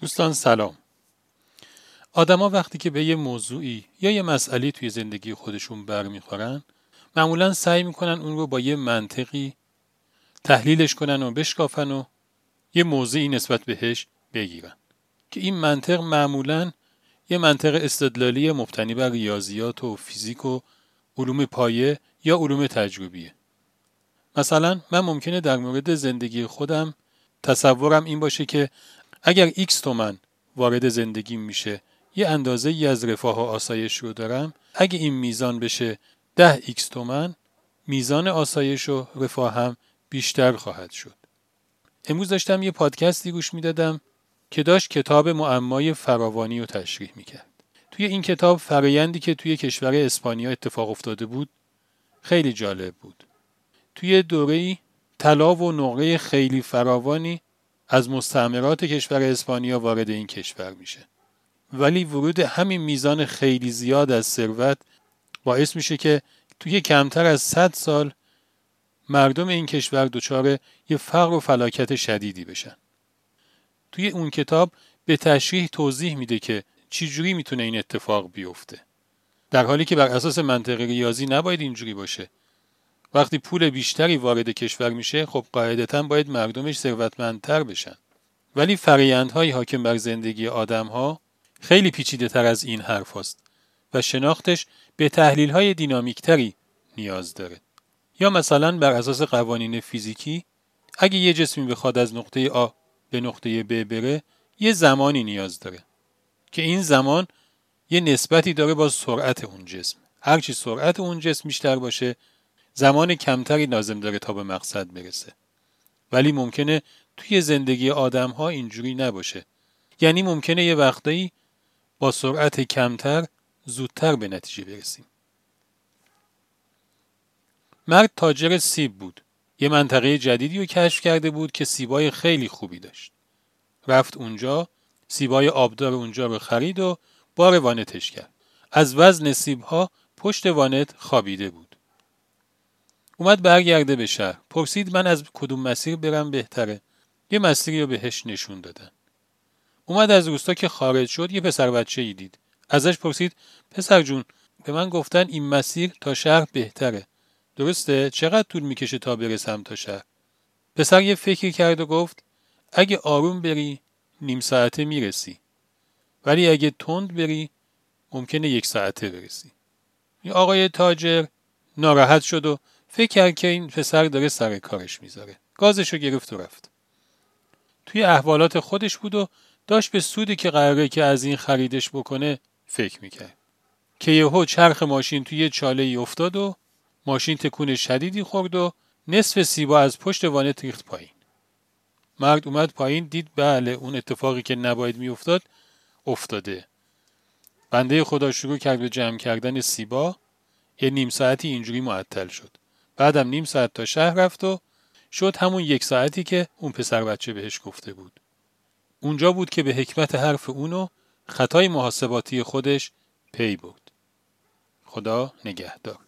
دوستان سلام. آدما وقتی که به یه موضوعی یا یه مسئله توی زندگی خودشون برمیخورن معمولا سعی می‌کنن اون رو با یه منطقی تحلیلش کنن و بشکافن و یه موضوعی نسبت بهش بگیرن. که این منطق معمولا یه منطق استدلالی مبتنی بر ریاضیات و فیزیک و علوم پایه یا علوم تجربیه. مثلا من ممکنه در مورد زندگی خودم تصورم این باشه که اگر x تومن وارد زندگی میشه یه اندازه ای از رفاه و آسایش رو دارم. اگه این میزان بشه 10 x تومن میزان آسایش و رفاه هم بیشتر خواهد شد. امروز داشتم یه پادکستی گوش می‌دادم که داشت کتاب معمای فراوانی رو تشریح می‌کرد. توی این کتاب فرایندی که توی کشور اسپانیا اتفاق افتاده بود خیلی جالب بود. توی دوره طلا و نقره خیلی فراوانی از مستعمرات کشور اسپانیا وارد این کشور میشه. ولی ورود همین میزان خیلی زیاد از ثروت باعث میشه که توی کمتر از 100 سال مردم این کشور دچار یه فقر و فلاکت شدیدی بشن. توی اون کتاب به تشریح توضیح میده که چجوری می‌تونه این اتفاق بیفته. در حالی که بر اساس منطق ریاضی نباید اینجوری باشه. وقتی پول بیشتری وارد کشور میشه خب قاعدتا باید مردمش ثروتمندتر بشن. ولی فرایندهای حاکم بر زندگی آدمها خیلی پیچیده تر از این حرف هست و شناختش به تحلیل های دینامیکتری نیاز داره. یا مثلا بر اساس قوانین فیزیکی اگه یه جسمی بخواد از نقطه آ به نقطه ب بره یه زمانی نیاز داره که این زمان یه نسبتی داره با سرعت اون جسم. هرچی سرعت اون جسم بیشتر باشه زمان کمتری لازم داره تا به مقصد برسه ولی ممکنه توی زندگی آدم ها اینجوری نباشه. یعنی ممکنه یه وقتایی با سرعت کمتر زودتر به نتیجه برسیم. مرد تاجر سیب بود. یه منطقه جدیدی رو کشف کرده بود که سیبای خیلی خوبی داشت. رفت اونجا سیبای آبدار اونجا رو خرید و بار وانتش کرد. از وزن سیبها پشت وانت خوابیده بود. اومد برگرده به شهر. پرسید من از کدوم مسیر برم بهتره؟ یه مسیری رو بهش نشون دادن. اومد از روستا که خارج شد یه پسر بچه ای دید. ازش پرسید پسر جون به من گفتن این مسیر تا شهر بهتره. درسته؟ چقدر طول می‌کشه تا برسم تا شهر؟ پسر یه فکری کرد و گفت اگه آروم بری نیم ساعته می‌رسی. ولی اگه تند بری ممکنه یک ساعته برسی. آقای تاجر ناراحت شد و فکر کرد که این پسر داره سر کارش می‌ذاره. گازشو گرفت و رفت. توی احوالات خودش بود و داشت به سودی که قراره که از این خریدش بکنه فکر می‌کرد. که یهو چرخ ماشین توی چاله ای افتاد و ماشین تکون شدیدی خورد و نصف سیبا از پشت وانت ریخت پایین. مرد اومد پایین دید بله اون اتفاقی که نباید میافتاد افتاده. بنده خدا شروع کرد به جمع کردن سیبا. یه نیم ساعتی اینجوری معطل شد. بعدم نیم ساعت تا شهر رفت و شد همون یک ساعتی که اون پسر بچه بهش گفته بود. اونجا بود که به حکمت حرف اونو خطای محاسباتی خودش پی بود. خدا نگهدار.